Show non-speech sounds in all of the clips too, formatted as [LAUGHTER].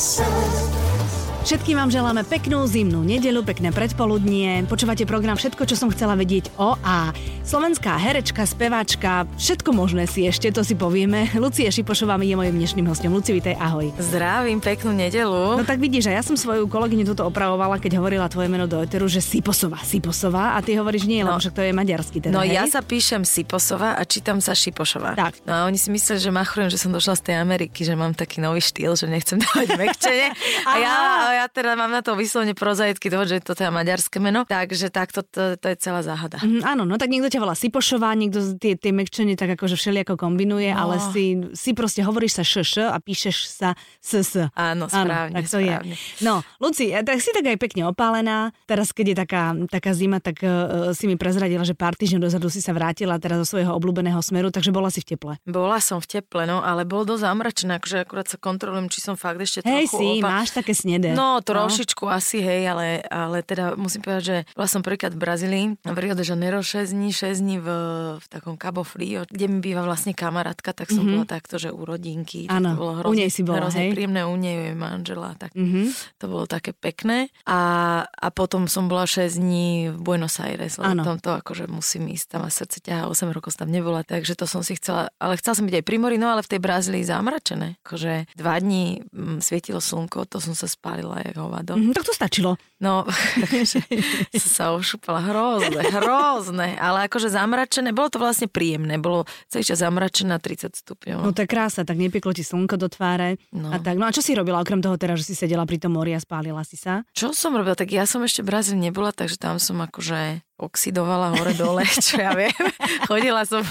So. Všetkým vám želáme peknú zimnú nedelu, pekné predpoludnie. Počúvate program Všetko, čo som chcela vedieť o a slovenská herečka, speváčka, všetko možné si ešte, to si povieme. Lucie Šipošová je mojim dnešným hostom. Luci, vitaj, ahoj. Zdravím, peknú nedelu. No tak vidíš, že ja som svoju kolegyňu toto opravovala, keď hovorila tvoje meno do Eteru, že Siposová, Siposová a ty hovoríš nie, no. lebo však to je maďarsky teda, No hej? ja sa píšem Siposová a čítam sa Šipošová. Tak. No a oni si mysleli, že machrujem, že som došla z tej Ameriky, že mám taký nový štýl, že nechcem dávať mekčenie. [LAUGHS] a ja, a ja teda mám na to vyslovene prozaický dôvod, že to je maďarské meno. Takže takto to, to je celá záhada. Mm, áno, no tak niekto ťa volá Sipošová, niekto tie, tie mekčenie tak akože všelijako kombinuje, No. ale si, si proste hovoríš sa šš a píšeš sa ss. Áno, správne, tak to správne. je. No, Luci, a tak si tak aj pekne opálená. Teraz, keď je taká, taká zima, tak uh, si mi prezradila, že pár týždňov dozadu si sa vrátila teraz zo svojho obľúbeného smeru, takže bola si v teple. Bola som v teple, no, ale bolo dosť zamračené, akože akurát sa kontrolujem, či som fakt ešte Hej trochu si, opa- máš také snede. No, trošičku asi, hej, ale, ale teda musím povedať, že bola som prvýkrát v Brazílii, v Rio de Janeiro 6 dní, 6 dní v, v takom Cabo Frio, kde mi býva vlastne kamarátka, tak som mm-hmm. bola takto, že u rodinky. Áno, bolo u hrozne, nej si bola, hrozne hej? príjemné, u nej je manžela, tak Mhm. to bolo také pekné. A, a potom som bola 6 dní v Buenos Aires, lebo tam to akože musím ísť, tam ma srdce ťahá, 8 rokov som tam nebola, takže to som si chcela, ale chcela som byť aj pri mori, no ale v tej Brazílii zamračené. Akože dva dní mm, svietilo slnko, to som sa spálila jak hovado. Mhm, tak to stačilo. No, [LAUGHS] sa ošúpala hrozné, hrozné, ale akože zamračené, bolo to vlastne príjemné, bolo celý čas zamračené na 30 stupňov. No to je krása, tak nepieklo ti slnko do tváre. No. A tak. No a čo si robila okrem toho teraz, že si sedela pri tom mori a spálila si sa? Čo som robila? Tak ja som ešte v Brazílii nebola, takže tam som akože oxidovala hore dole, [LAUGHS] čo ja viem. Chodila som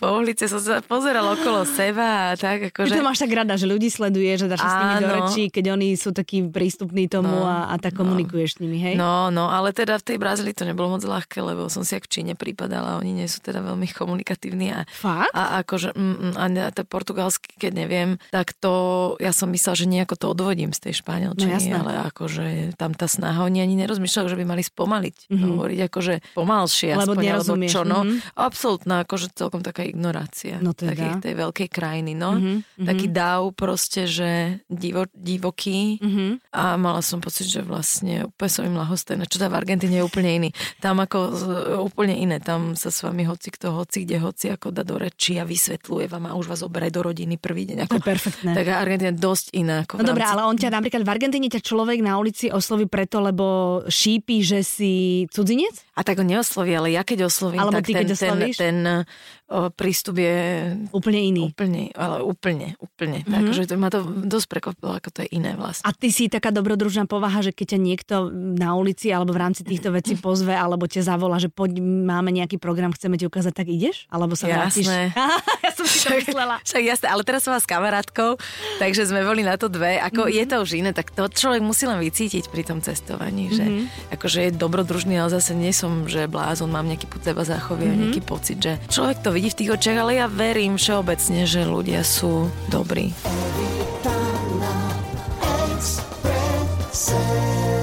po ulici, som sa pozerala okolo seba a tak Že... akože... Ty to máš tak rada, že ľudí sleduje, že dáš sa s nimi do rečí, keď oni sú takí prístupní tomu No, a, a tak komunikuješ s nimi, hej? No, no, ale teda v tej Brazílii to nebolo moc ľahké, lebo som si jak v Číne pripadala, oni nie sú teda veľmi komunikatívni a Fakt? A akože, mm, mm, a to portugalsky, keď neviem, tak to, ja som myslela, že nejako to odvodím z tej španielčiny, No ale akože tam tá snaha, oni ani nerozmýšľali, že by mali spomaliť, mm-hmm. hovoriť akože pomalšie, Lebo aspoň, alebo nerozumieš, čo, no. mhm. Absolútna, akože celkom taká ignorácia. No teda. Takej tej veľkej krajiny, no. Mhm, Taký dáv proste, že divo, divoký Mhm. a mala som pocit, že vlastne úplne som im lahostajná, čo tá v Argentíne je úplne iný. Tam ako úplne iné, tam sa s vami hoci kto, hoci kde, hoci ako dá do reči a vysvetľuje vám a už vás oberie do rodiny prvý deň. To Ako, je perfektné. tak Argentína je dosť iná. Ako No dobré, ale on ťa napríklad v Argentíne ťa človek na ulici osloví preto, lebo šípi, že si cudzinec? A tak ho neosloví, ale ja keď oslovím, Alebo tak ty, ten, keď ten, oslovíš? ten o, prístup je Úplne iný. úplne, ale úplne, úplne. Mhm. Mm-hmm. Takže to ma to dosť prekvapilo, ako to je iné vlastne. A ty si taká dobrodružná povaha, že keď ťa niekto na ulici alebo v rámci týchto [CLEARS THROAT] vecí pozve, alebo ťa zavolá, že poď, máme nejaký program, chceme ti ukázať, tak ideš? Alebo sa vrátiš? Jasné. [LAUGHS] ja som si to myslela. Však jasné, ale teraz som vás s kamarátkou, takže sme boli na to dve. Ako Mhm. mm-hmm. je to už iné, tak to človek musí len vycítiť pri tom cestovaní, že Mhm. akože je dobrodružný, ale zase nie som, že blázon, mám nejaký put seba záchovy Mhm. a nejaký pocit, že človek to vidí v tých očiach, ale ja verím všeobecne, že ľudia sú dobrí.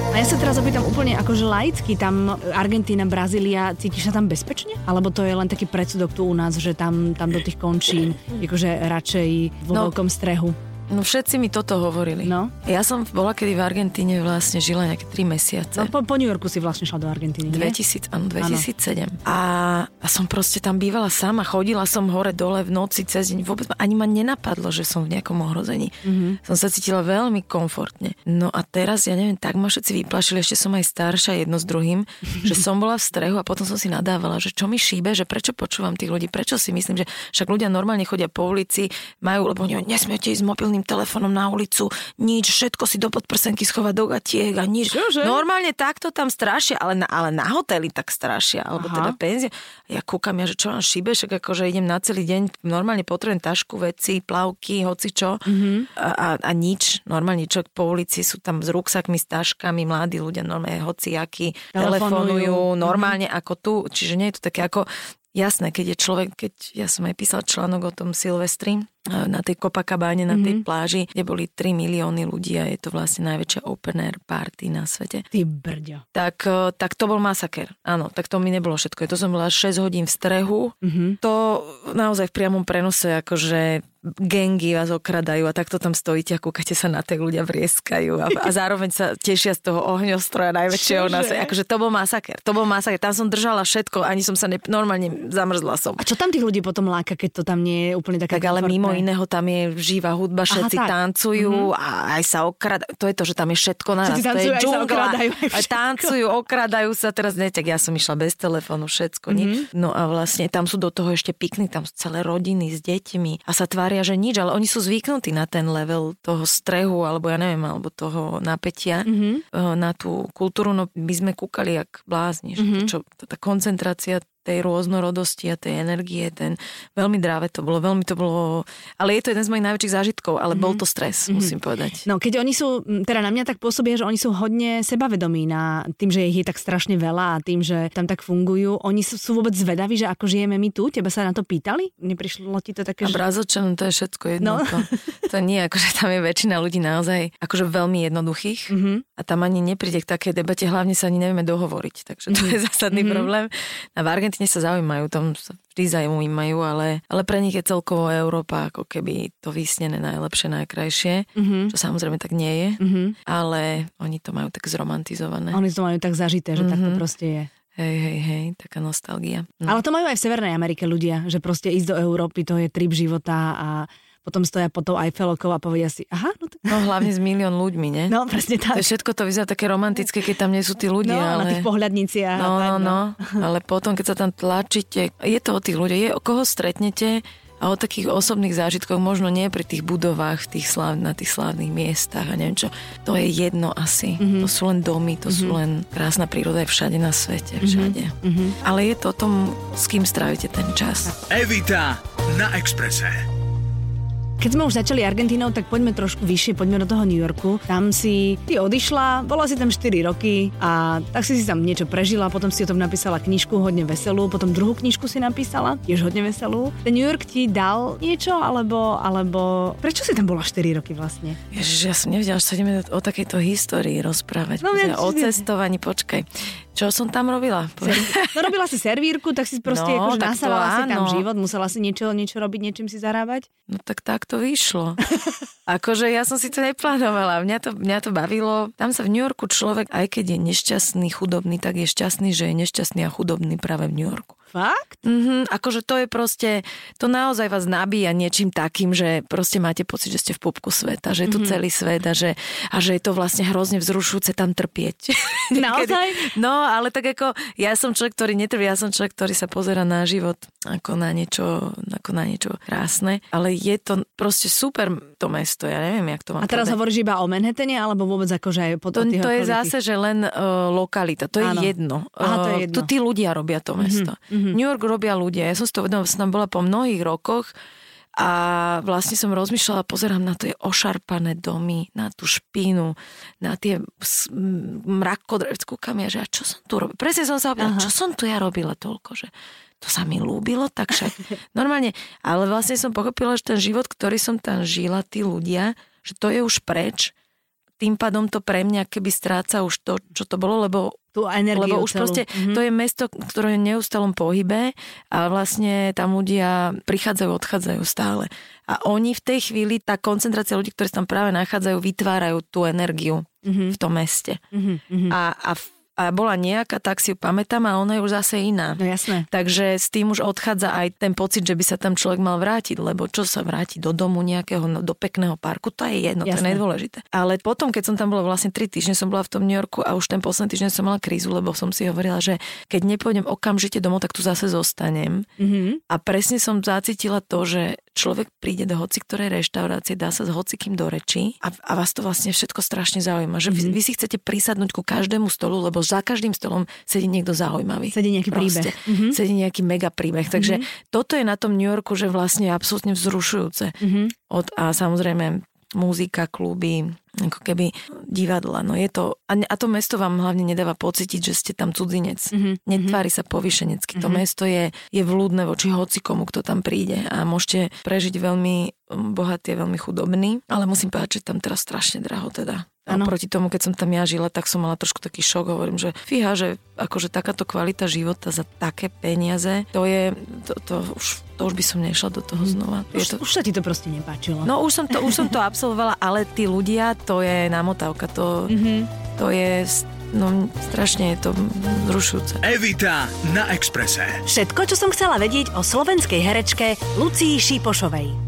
A ja sa teraz opýtam úplne akože laicky, tam Argentína, Brazília, cítiš sa tam bezpečne? Alebo to je len taký predsudok tu u nás, že tam, tam do tých končín, [CLEARS THROAT] akože radšej vo No. veľkom strehu? No všetci mi toto hovorili. No. Ja som bola kedy v Argentíne vlastne žila nejaké 3 mesiace. No, po, po New Yorku si vlastne šla do Argentíny, nie? 2000, áno, 2007. A, a som proste tam bývala sama, chodila som hore dole v noci cez deň. Vôbec ani ma nenapadlo, že som v nejakom ohrození. Mhm. Mm-hmm. Som sa cítila veľmi komfortne. No a teraz, ja neviem, tak ma všetci vyplašili, ešte som aj staršia jedno s druhým, že som bola v strehu a potom som si nadávala, že čo mi šíbe, že prečo počúvam tých ľudí, prečo si myslím, že však ľudia normálne chodia po ulici, majú, lebo nesmiete ísť s mobilným telefónom na ulicu, nič, všetko si do podprsenky schovať do gatiek a nič. Čože? Normálne takto tam strašia, ale na, ale na hoteli tak strašia, alebo Aha. teda penzie. Ja kúkam, ja, že čo vám šíbe, však akože idem na celý deň, normálne potrebujem tašku, veci, plavky, hoci čo mm-hmm. a, a, a nič. Normálne človek po ulici sú tam s ruksakmi, s taškami, mladí ľudia normálne hociakí, Telefonujú. telefonujú, normálne ako tu, čiže nie je to také ako Jasné, keď je človek, keď ja som aj písala článok o tom Silvestri, na tej Copacabane, na tej mm-hmm. pláži, kde boli 3 milióny ľudí a je to vlastne najväčšia open air party na svete. Ty brďo. Tak, tak to bol masaker. Áno, tak to mi nebolo všetko. To som bola 6 hodín v strehu. Mm-hmm. To naozaj v priamom prenose akože gengy vás okradajú a takto tam stojíte a kúkate sa na tie ľudia vrieskajú a, a zároveň sa tešia z toho ohňostroja najväčšieho na svete. Akože to bol masaker, to bol masaker. Tam som držala všetko, ani som sa ne, normálne zamrzla som. A čo tam tých ľudí potom láka, keď to tam nie je úplne také Tak ale mimo iného tam je živá hudba, všetci Aha, tancujú mm-hmm. a aj sa okradajú. To je to, že tam je všetko na nás. To je džungla. Aj tancujú, okradajú sa. Teraz ne, tak ja som išla bez telefónu, všetko. Mm-hmm. No a vlastne tam sú do toho ešte pikny, tam sú celé rodiny s deťmi a sa tvária že nič, ale oni sú zvyknutí na ten level toho strehu, alebo ja neviem, alebo toho napätia, mm-hmm. na tú kultúru, no my sme kúkali jak blázni, mm-hmm. čo, tá koncentrácia tej rôznorodosti a tej energie, ten veľmi dráve to bolo, veľmi to bolo, ale je to jeden z mojich najväčších zážitkov, ale mm-hmm. bol to stres, mm-hmm. musím povedať. No keď oni sú, teda na mňa tak pôsobia, že oni sú hodne sebavedomí na tým, že ich je tak strašne veľa a tým, že tam tak fungujú. Oni sú, sú vôbec zvedaví, že ako žijeme my tu? Teba sa na to pýtali? Neprišlo ti to také, a že... to je všetko jedno. No. To, [LAUGHS] to nie, akože tam je väčšina ľudí naozaj akože veľmi jednoduchých mm-hmm. a tam ani nepríde k takej debate, hlavne sa ani nevieme dohovoriť, takže to mm-hmm. je zásadný mm-hmm. problém. A v Argentíne sa zaujímajú, tom sa vždy zaujímajú, ale, ale pre nich je celkovo Európa ako keby to vysnené najlepšie, najkrajšie, mm-hmm. čo samozrejme tak nie je, mm-hmm. ale oni to majú tak zromantizované. Oni to majú tak zažité, že mm-hmm. tak to mhm. proste je. Hej, hej, hej, taká nostalgia. No. Ale to majú aj v Severnej Amerike ľudia, že proste ísť do Európy, to je trip života a potom stoja pod tou Eiffelokou a povedia si, aha, no tak... No hlavne s milión ľuďmi, ne? No, presne tak. To všetko to vyzerá také romantické, keď tam nie sú tí ľudia, no, ale... na tých pohľadniciach. No, no, no, [LAUGHS] ale potom, keď sa tam tlačíte, je to o tých ľudia, je o koho stretnete, a o takých osobných zážitkoch, možno nie pri tých budovách, tých sláv, na tých slávnych miestach a neviem čo, to je jedno asi. Mm-hmm. To sú len domy, to mm-hmm. sú mhm. len krásna príroda je všade na svete, mhm. všade. Mm-hmm. Ale je to o tom, s kým strávite ten čas. Evita na Exprese. Keď sme už začali Argentínou, tak poďme trošku vyššie, poďme do toho New Yorku. Tam si ty odišla, bola si tam 4 roky a tak si si tam niečo prežila, potom si o tom napísala knižku hodne veselú, potom druhú knižku si napísala, tiež hodne veselú. Ten New York ti dal niečo, alebo, alebo prečo si tam bola 4 roky vlastne? Ježiš, ja som nevedela, že sa ideme o takejto histórii rozprávať. No, ja, o cestovaní, počkaj. Čo som tam robila? No robila si servírku, tak si proste no, akože nasávala si tam život, musela si niečo, niečo robiť, niečím si zarábať? No tak tak to vyšlo. [LAUGHS] akože ja som si to neplánovala, mňa to, mňa to bavilo. Tam sa v New Yorku človek, aj keď je nešťastný, chudobný, tak je šťastný, že je nešťastný a chudobný práve v New Yorku. Fakt? Mm-hmm, akože to je proste, to naozaj vás nabíja niečím takým, že proste máte pocit, že ste v pupku sveta, že je tu mm-hmm. celý svet a že, a že je to vlastne hrozne vzrušujúce tam trpieť. [LAUGHS] Naozaj? no, ale tak ako ja som človek, ktorý netrpí, ja som človek, ktorý sa pozera na život ako na niečo, ako na niečo krásne, ale je to proste super to mesto, ja neviem, jak to mám. A teraz hovoríš iba o Manhattane, alebo vôbec akože aj po to, to je zase, že len uh, lokalita, to je Áno. jedno. Aha, to je jedno. Uh, tu tí ľudia robia to mesto. Mm-hmm. Mm-hmm. New York robia ľudia. Ja som si to vedomila, som tam bola po mnohých rokoch a vlastne som rozmýšľala, pozerám na tie ošarpané domy, na tú špínu, na tie mrakodrev, kúkam ja, že a čo som tu robila? Presne som sa opýtala, čo som tu ja robila toľko, že to sa mi ľúbilo, tak však normálne. Ale vlastne som pochopila, že ten život, ktorý som tam žila, tí ľudia, že to je už preč tým pádom to pre mňa keby stráca už to, čo to bolo, lebo tú energiu Lebo už celú. proste mm-hmm. to je mesto, ktoré je v neustalom pohybe a vlastne tam ľudia prichádzajú, odchádzajú stále. A oni v tej chvíli, tá koncentrácia ľudí, ktorí sa tam práve nachádzajú, vytvárajú tú energiu mm-hmm. v tom meste. Mm-hmm. A, a v a bola nejaká, tak si ju pamätám a ona je už zase iná. No jasné. Takže s tým už odchádza aj ten pocit, že by sa tam človek mal vrátiť, lebo čo sa vráti do domu nejakého, no, do pekného parku, to je jedno, jasné. to je najdôležité. Ale potom, keď som tam bola vlastne 3 týždne, som bola v tom New Yorku a už ten posledný týždeň som mala krízu, lebo som si hovorila, že keď nepôjdem okamžite domov, tak tu zase zostanem. Mm-hmm. A presne som zacítila to, že človek príde do hoci ktorej reštaurácie, dá sa s hocikým do reči a, a vás to vlastne všetko strašne zaujíma. Že vy, mm-hmm. vy si chcete prisadnúť ku každému stolu, lebo za každým stolom sedí niekto zaujímavý. Sedí nejaký Proste. príbeh. Mm-hmm. Sedí nejaký mega príbeh. Takže mm-hmm. toto je na tom New Yorku, že vlastne absolútne vzrušujúce. Mm-hmm. Od, a samozrejme muzika, kluby, ako keby divadla. No je to, a, a to mesto vám hlavne nedáva pocítiť, že ste tam cudzinec. Mm-hmm. Netvári sa povyšenecky. Mm-hmm. To mesto je, je vľúdne voči hocikomu, kto tam príde a môžete prežiť veľmi bohatý a veľmi chudobný, ale musím povedať, že tam teraz strašne draho teda. Ano. Proti tomu, keď som tam ja žila, tak som mala trošku taký šok. Hovorím, že fíha, že akože takáto kvalita života za také peniaze, to je, to, to, už, to už by som nešla do toho mhm. znova. Už, je to... už sa ti to proste nepáčilo. No už som to, už som to absolvovala, ale tí ľudia, to je namotávka, to, mm-hmm. to je No, strašne je to zrušujúce. Evita na Exprese. Všetko, čo som chcela vedieť o slovenskej herečke Lucii Šipošovej.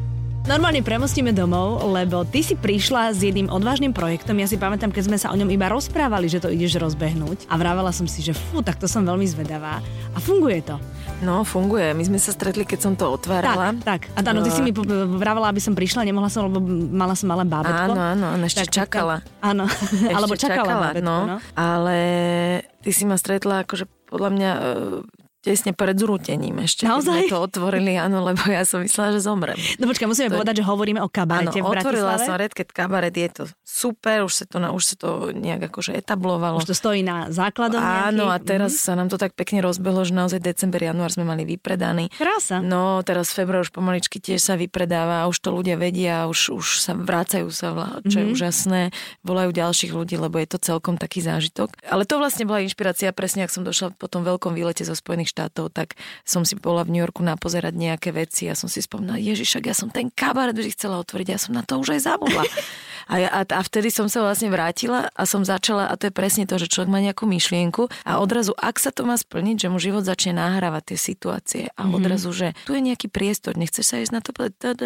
Normálne premostíme domov, lebo ty si prišla s jedným odvážnym projektom. Ja si pamätám, keď sme sa o ňom iba rozprávali, že to ideš rozbehnúť. A vravela som si, že fú, tak to som veľmi zvedavá. A funguje to. No, funguje. My sme sa stretli, keď som to otvárala. Tak, tak. A áno, ty si mi vravela, aby som prišla, nemohla som, lebo mala som malé bábetko. Áno, áno, ešte tak, čakala. áno, ešte [LAUGHS] alebo čakala, čakala bábetko, no. no. Ale ty si ma stretla akože podľa mňa tesne pred zrútením ešte. Naozaj? To otvorili, áno, lebo ja som myslela, že zomrem. No počkaj, musíme to povedať, že hovoríme o kabarete áno, v otvorila som Redket kabaret, je to super, už sa to, už sa to nejak akože etablovalo. Už to stojí na základoch Áno, a teraz mm. sa nám to tak pekne rozbehlo, že naozaj december, január sme mali vypredaný. Krása. No, teraz február už pomaličky tiež sa vypredáva už to ľudia vedia, už, už sa vrácajú sa, čo je mm-hmm. úžasné, volajú ďalších ľudí, lebo je to celkom taký zážitok. Ale to vlastne bola inšpirácia presne, ak som došla po tom veľkom výlete zo Spojených štátov, tak som si bola v New Yorku napozerať nejaké veci a som si spomínala, Ježišak, ja som ten kabaret už chcela otvoriť, ja som na to už aj zabudla. A, ja, a, a vtedy som sa vlastne vrátila a som začala, a to je presne to, že človek má nejakú myšlienku a odrazu, ak sa to má splniť, že mu život začne nahrávať tie situácie a mm-hmm. odrazu, že tu je nejaký priestor, nechceš sa ísť na to povedať,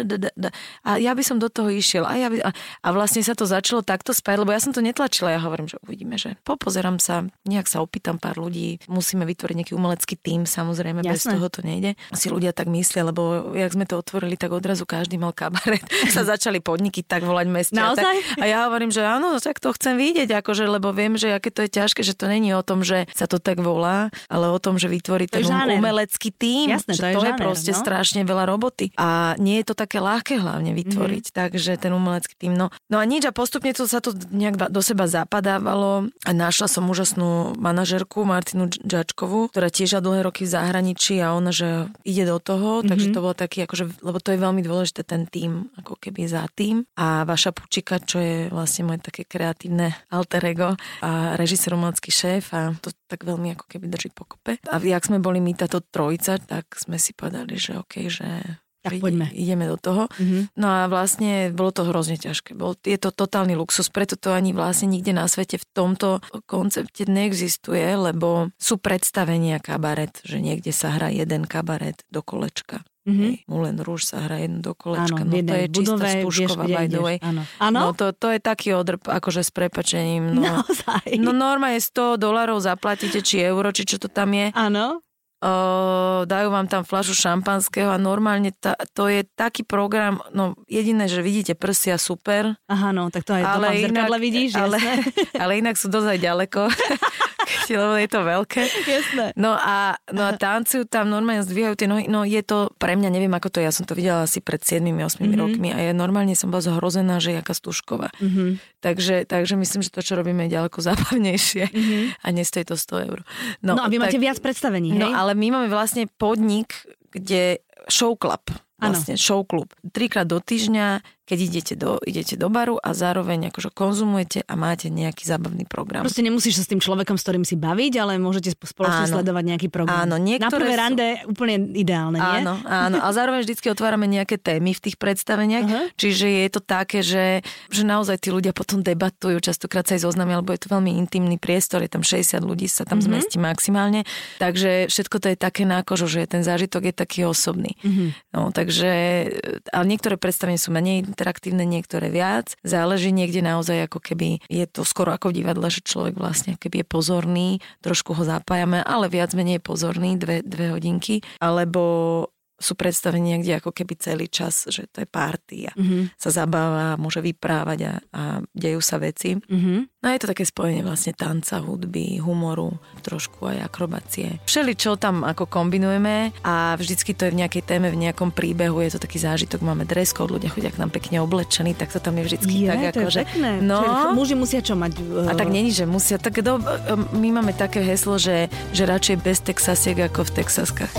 a ja by som do toho išiel a, ja by, a, a vlastne sa to začalo takto spájať, lebo ja som to netlačila, ja hovorím, že uvidíme, že popozerám sa, nejak sa opýtam pár ľudí, musíme vytvoriť nejaký umelecký tím, samozrejme, Jasné. bez toho to nejde. Asi ľudia tak myslia, lebo jak sme to otvorili, tak odrazu každý mal kabaret, [LAUGHS] sa začali podniky tak volať meste. Naozaj? A ja hovorím, že áno, tak to chcem vidieť, akože, lebo viem, že aké to je ťažké, že to není o tom, že sa to tak volá, ale o tom, že vytvorí ten umelecký tým. Jasné, že to je, to žáner, je proste no? strašne veľa roboty. A nie je to také ľahké hlavne vytvoriť, mm-hmm. takže ten umelecký tým. No, no a nič a postupne to sa to nejak do seba zapadávalo a našla som úžasnú manažerku Martinu Džačkovú, ktorá tiež dlhé roky v zahraničí a ona, že ide do toho, mm-hmm. takže to bolo taký, akože, lebo to je veľmi dôležité ten tým, ako keby za tým. A vaša Pučika, čo je vlastne moje také kreatívne alter ego a režisér umelecký šéf a to tak veľmi ako keby drží pokope. A jak sme boli my táto trojica, tak sme si povedali, že OK, že tak poďme. Ideme do toho. Mm-hmm. No a vlastne bolo to hrozne ťažké. Bol, je to totálny luxus, preto to ani vlastne nikde na svete v tomto koncepte neexistuje, lebo sú predstavenia kabaret, že niekde sa hrá jeden kabaret do kolečka. Mm-hmm. Moulin Rouge sa hrá jedno do kolečka. Áno, no to je čistá stúšková, by the way. Áno. áno? No to, to je taký odrb, akože s prepačením. No, [LAUGHS] Naozaj? No normálne 100 dolarov zaplatíte, či euro, či čo to tam je. Áno. Uh, dajú vám tam fľašu šampanského a normálne ta, to je taký program, no jediné, že vidíte prsia, super. Aha, no, tak to aj ale inak, vidíš, ale, [LAUGHS] ale inak sú dosť ďaleko. [LAUGHS] [LAUGHS] lebo je to veľké. Jasné. No a, no a tancujú tam, normálne zdvíhajú tie nohy. No je to, pre mňa neviem ako to, ja som to videla asi pred 7-8 mm-hmm. rokmi a ja normálne som bola zhrozená, že jaká stužková. Mm-hmm. Takže, takže myslím, že to, čo robíme, je ďaleko [LAUGHS] zábavnejšie mm-hmm. a nestojí to 100 eur. No, no a vy tak, máte viac predstavení, no, hej? No ale my máme vlastne podnik, kde show club vlastne show klub. Trikrát do týždňa keď idete do, idete do baru a zároveň akože konzumujete a máte nejaký zábavný program. Proste nemusíš sa s tým človekom, s ktorým si baviť, ale môžete spoločne áno. sledovať nejaký program. Áno, Na prvé sú... rande úplne ideálne, nie? Áno, áno. A zároveň vždycky otvárame nejaké témy v tých predstaveniach, uh-huh. čiže je to také, že, že naozaj tí ľudia potom debatujú, častokrát sa aj zoznamia, lebo je to veľmi intimný priestor, je tam 60 ľudí, sa tam uh-huh. zmestí maximálne, takže všetko to je také nákožo, že ten zážitok je taký osobný. Uh-huh. No, takže, ale niektoré predstavenia sú menej interaktívne, niektoré viac. Záleží niekde naozaj ako keby je to skoro ako v divadle, že človek vlastne keby je pozorný, trošku ho zapájame, ale viac menej pozorný, dve, dve hodinky. Alebo sú predstavenia, kde ako keby celý čas, že to je party a mm-hmm. sa zabáva, môže vyprávať a, a dejú sa veci. Mm-hmm. No je to také spojenie vlastne tanca, hudby, humoru, trošku aj akrobácie. Všeli čo tam ako kombinujeme a vždycky to je v nejakej téme, v nejakom príbehu, je to taký zážitok, máme dress code, ľudia chodia k nám pekne oblečení, tak to tam je vždycky je, tak to ako, je že... pekné. No, Čiže muži musia čo mať? Uh... a tak není, že musia. Tak do, my máme také heslo, že, že radšej bez Texasiek ako v Texaskách.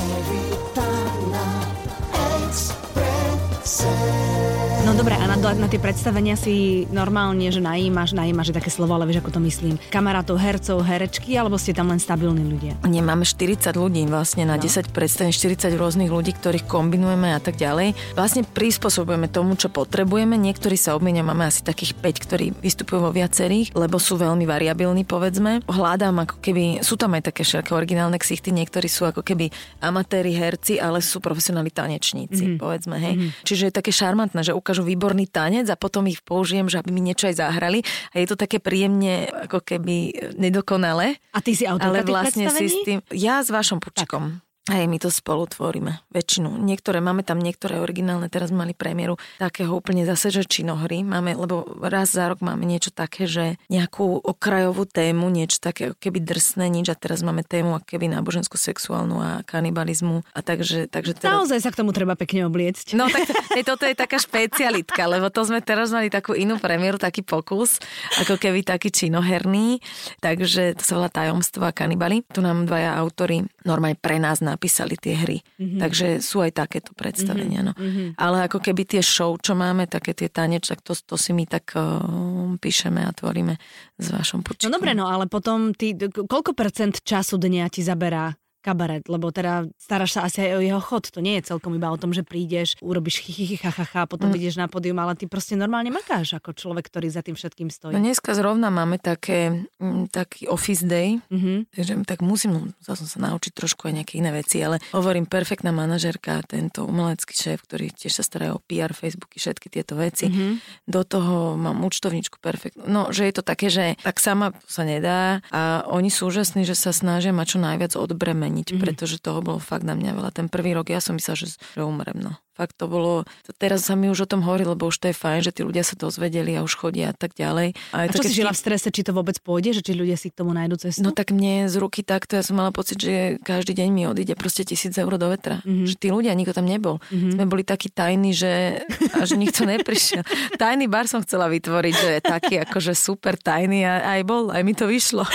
No dobre, a na, na tie predstavenia si normálne, že najímaš, najímaš, že také slovo, ale vieš, ako to myslím. Kamarátov, hercov, herečky, alebo ste tam len stabilní ľudia? Nie, máme 40 ľudí vlastne na no. 10 predstavení, 40 rôznych ľudí, ktorých kombinujeme a tak ďalej. Vlastne prispôsobujeme tomu, čo potrebujeme. Niektorí sa obmienia, máme asi takých 5, ktorí vystupujú vo viacerých, lebo sú veľmi variabilní, povedzme. Hľadám ako keby, sú tam aj také všetké originálne ksichty, niektorí sú ako keby amatéri, herci, ale sú profesionálni tanečníci, mm-hmm. povedzme, hej. Mm-hmm. Čiže je také šarmantné, že ukážu ukážu výborný tanec a potom ich použijem, že aby mi niečo aj zahrali. A je to také príjemne ako keby nedokonalé. A ty si autorka Ale vlastne si s tým... Ja s vašom pučikom. Hej, my to spolu tvoríme, väčšinu. Niektoré, máme tam niektoré originálne, teraz mali premiéru takého úplne zase, že činohry. Máme, lebo raz za rok máme niečo také, že nejakú okrajovú tému, niečo také, keby drsné nič a teraz máme tému keby náboženskú, sexuálnu a kanibalizmu. A takže, takže teraz... Naozaj sa k tomu treba pekne obliecť. No tak hej, toto je taká špecialitka, lebo to sme teraz mali takú inú premiéru, taký pokus, ako keby taký činoherný. Takže to sa volá Tajomstvo a kanibali. Tu nám dvaja autory normálne pre nás na napísali tie hry. Mm-hmm. Takže sú aj takéto predstavenia. No. Mm-hmm. Ale ako keby tie show, čo máme, také tie taneč, tak to, to si my tak uh, píšeme a tvoríme s vašom počítačom. No dobre, no ale potom ty, koľko percent času dňa ti zaberá kabaret, lebo teda staráš sa asi aj o jeho chod. To nie je celkom iba o tom, že prídeš, urobíš chichy, chachacha, potom mm. ideš na pódium, ale ty proste normálne makáš ako človek, ktorý za tým všetkým stojí. No dneska zrovna máme také, mm, taký office day, mm-hmm. takže tak musím som sa naučiť trošku aj nejaké iné veci, ale hovorím, perfektná manažerka, tento umelecký šéf, ktorý tiež sa stará o PR, Facebooky, všetky tieto veci. Mm-hmm. Do toho mám účtovničku perfektnú. No, že je to také, že tak sama sa nedá a oni sú úžasní, že sa snažia mať čo najviac odbremeniť zmeniť, mm-hmm. pretože toho bolo fakt na mňa veľa. Ten prvý rok ja som myslela, že, že umrem. No. Fakt to bolo, teraz sa mi už o tom hovorí, lebo už to je fajn, že tí ľudia sa dozvedeli a už chodia a tak ďalej. A, a čo si žila v strese, či to vôbec pôjde, že či ľudia si k tomu nájdu cestu? No tak mne z ruky takto, ja som mala pocit, že každý deň mi odíde proste tisíc eur do vetra. Mm-hmm. Že tí ľudia, nikto tam nebol. Mm-hmm. Sme boli takí tajní, že [LAUGHS] až nikto neprišiel. Tajný bar som chcela vytvoriť, že je taký akože super tajný a aj bol, aj mi to vyšlo.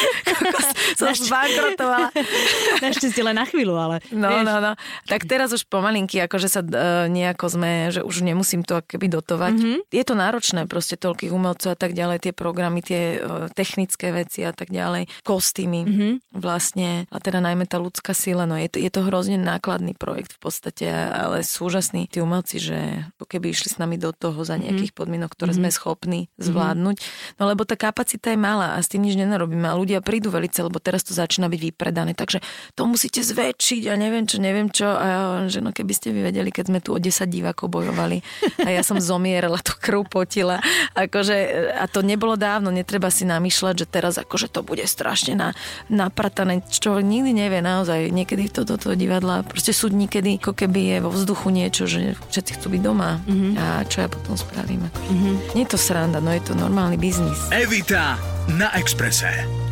[LAUGHS] som zbankrotovala. [LAUGHS] Našťastie len na chvíľu, ale... No, vieš. no, no. Tak teraz už pomalinky, akože sa uh, nejako sme, že už nemusím to keby dotovať. Mm-hmm. Je to náročné proste toľkých umelcov a tak ďalej, tie programy, tie uh, technické veci a tak ďalej, kostýmy mm-hmm. vlastne, a teda najmä tá ľudská sila, no je to, je to hrozne nákladný projekt v podstate, ale sú úžasní tí umelci, že keby išli s nami do toho za mhm. nejakých mm-hmm. podmienok, ktoré mm-hmm. sme schopní mhm. zvládnuť. No lebo tá kapacita je malá a s tým nič nenarobíme a ľudia prídu velice, lebo teraz to začína byť vypredané, takže to musíte zväčšiť a neviem čo, neviem čo a že no keby ste vy vedeli, keď sme tu o 10 divákov bojovali a ja som zomierala, to krv potila. Akože, a to nebolo dávno, netreba si namýšľať, že teraz akože to bude strašne na, napratané, čo nikdy nevie naozaj. Niekedy to do toho divadla, proste sú dní, kedy ako keby je vo vzduchu niečo, že všetci chcú byť doma mm-hmm. a čo ja potom spravím. Akože. Mm-hmm. Nie je to sranda, no je to normálny biznis. Evita na Exprese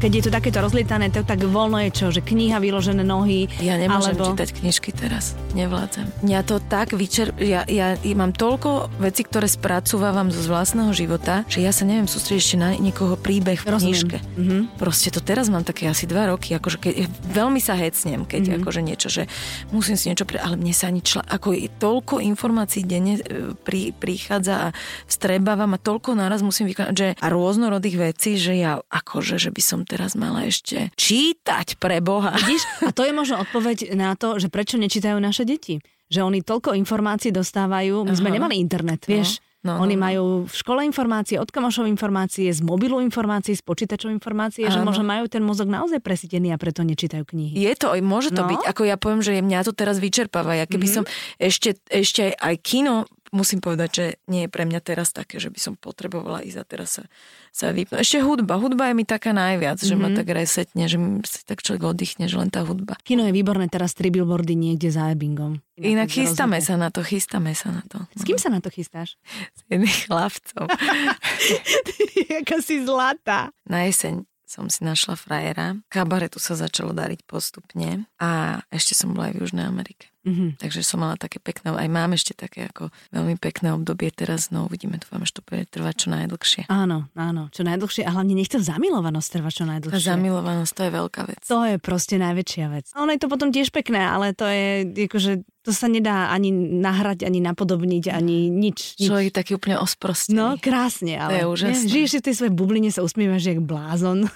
keď je to takéto rozlietané, to tak voľno je čo, že kniha, vyložené nohy. Ja nemôžem alebo... čítať knižky teraz, nevládzem. Ja to tak vyčer... Ja, ja, ja mám toľko vecí, ktoré spracúvam zo vlastného života, že ja sa neviem sústrediť ešte na niekoho príbeh v knižke. Mm-hmm. Proste to teraz mám také asi dva roky, akože keď, veľmi sa hecnem, keď mm-hmm. akože niečo, že musím si niečo pre... Ale mne sa ani čla... ako je toľko informácií denne e, pri, prichádza a vstrebávam a toľko naraz musím vykonať, že a rôznorodých vecí, že ja akože, že by som teraz mala ešte čítať pre Boha. Vidíš? A to je možno odpoveď na to, že prečo nečítajú naše deti. Že oni toľko informácií dostávajú. My Aha. sme nemali internet, vieš. No, no, no. majú v škole informácie, od kamošov informácie, z mobilu informácie, z počítačov informácie, Áno. že možno majú ten mozog naozaj presítený a preto nečítajú knihy. Je to, môže to no. byť. Ako ja poviem, že mňa to teraz vyčerpáva. Ja keby mm-hmm. som ešte, ešte aj kino musím povedať, že nie je pre mňa teraz také, že by som potrebovala ísť a teraz sa, sa vypnúť. Ešte hudba. Hudba je mi taká najviac, mm-hmm. že ma Mhm. tak resetne, že si tak človek oddychne, že len tá hudba. Kino je výborné teraz tri billboardy niekde za Ebbingom. Inak chystáme sa na to, chystáme sa na to. S kým sa na to chystáš? S jedným chlapcom. [LAUGHS] Jaká si zlatá. Na jeseň som si našla frajera. Kabaretu sa začalo dariť postupne a ešte som bola aj v Južnej Amerike. Mhm. Takže som mala také pekné, aj mám ešte také ako veľmi pekné obdobie teraz, no uvidíme, dúfam, že to bude trvať čo najdlhšie. Áno, áno, čo najdlhšie a hlavne nech to zamilovanosť trvá čo Tá najdlhšie. zamilovanosť, to je veľká vec. To je proste najväčšia vec. Ono je to potom tiež pekné, ale to je, akože, to sa nedá ani nahrať, ani napodobniť, ani nič. nič. Človek je taký úplne osprostený. No, krásne, ale je úžasné. Nie, žiješ si v tej svojej bubline, sa usmievaš jak blázon.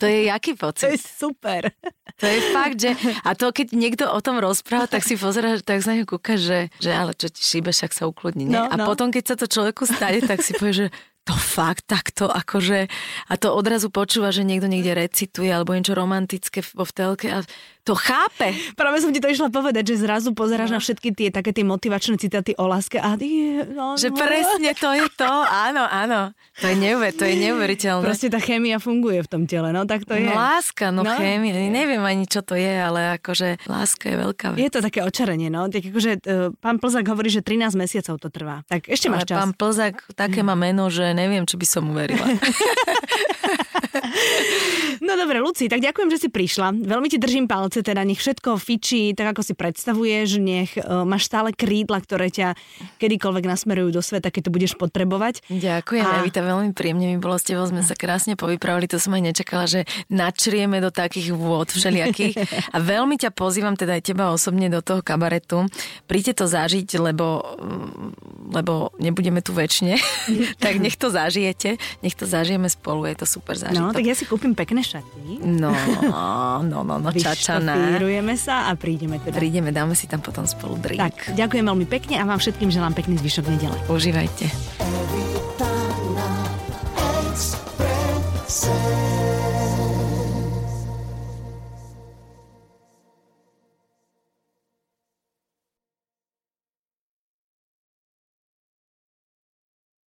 To je jaký to pocit? je super. To je fakt, že... A to, keď niekto o tom rozpráva, tak si pozera, tak na ňu kúka, že, že ale čo ti šíbe, však sa ukludni. Nie? No, a no. potom, keď sa to človeku stane, tak si povie, že to fakt takto, akože... A to odrazu počúva, že niekto niekde recituje, alebo niečo romantické vo vtelke a to chápe. Práve som ti to išla povedať, že zrazu pozeráš No. na všetky tie také tie motivačné citáty o láske a ty... No, Že presne to je to, áno, áno. To je, neuver, to je neuveriteľné. Proste tá chémia funguje v tom tele, no tak to je. No, láska, no, No. no chémia, neviem ani, čo to je, ale akože láska je veľká vec. Je to také očarenie, no. Tak akože, uh, pán Plzák hovorí, že 13 mesiacov to trvá. Tak ešte ale máš čas. pán Plzák také má meno, že neviem, či by som uverila. [LAUGHS] No dobre, Luci, tak ďakujem, že si prišla. Veľmi ti držím palce, teda nech všetko fičí tak, ako si predstavuješ, nech uh, máš stále krídla, ktoré ťa kedykoľvek nasmerujú do sveta, keď to budeš potrebovať. Ďakujem, A-. Evita, veľmi príjemne mi bolo s tebou, sme sa krásne povypravili, to som aj nečakala, že načrieme do takých vôd všelijakých. [LAUGHS] A veľmi ťa pozývam, teda aj teba osobne do toho kabaretu. Príďte to zažiť, lebo, mm, lebo nebudeme tu väčšine, [LAUGHS] tak nech to zažijete, nech to zažijeme spolu, je to super No, zážitok. tak ja si kúpim pekné šaty. No, no, no, no, čačaná. Sa a prídeme teda. Prídeme, dáme si tam potom spolu drink. Tak, ďakujem veľmi pekne a vám všetkým želám pekný zvyšok nedele. Užívajte.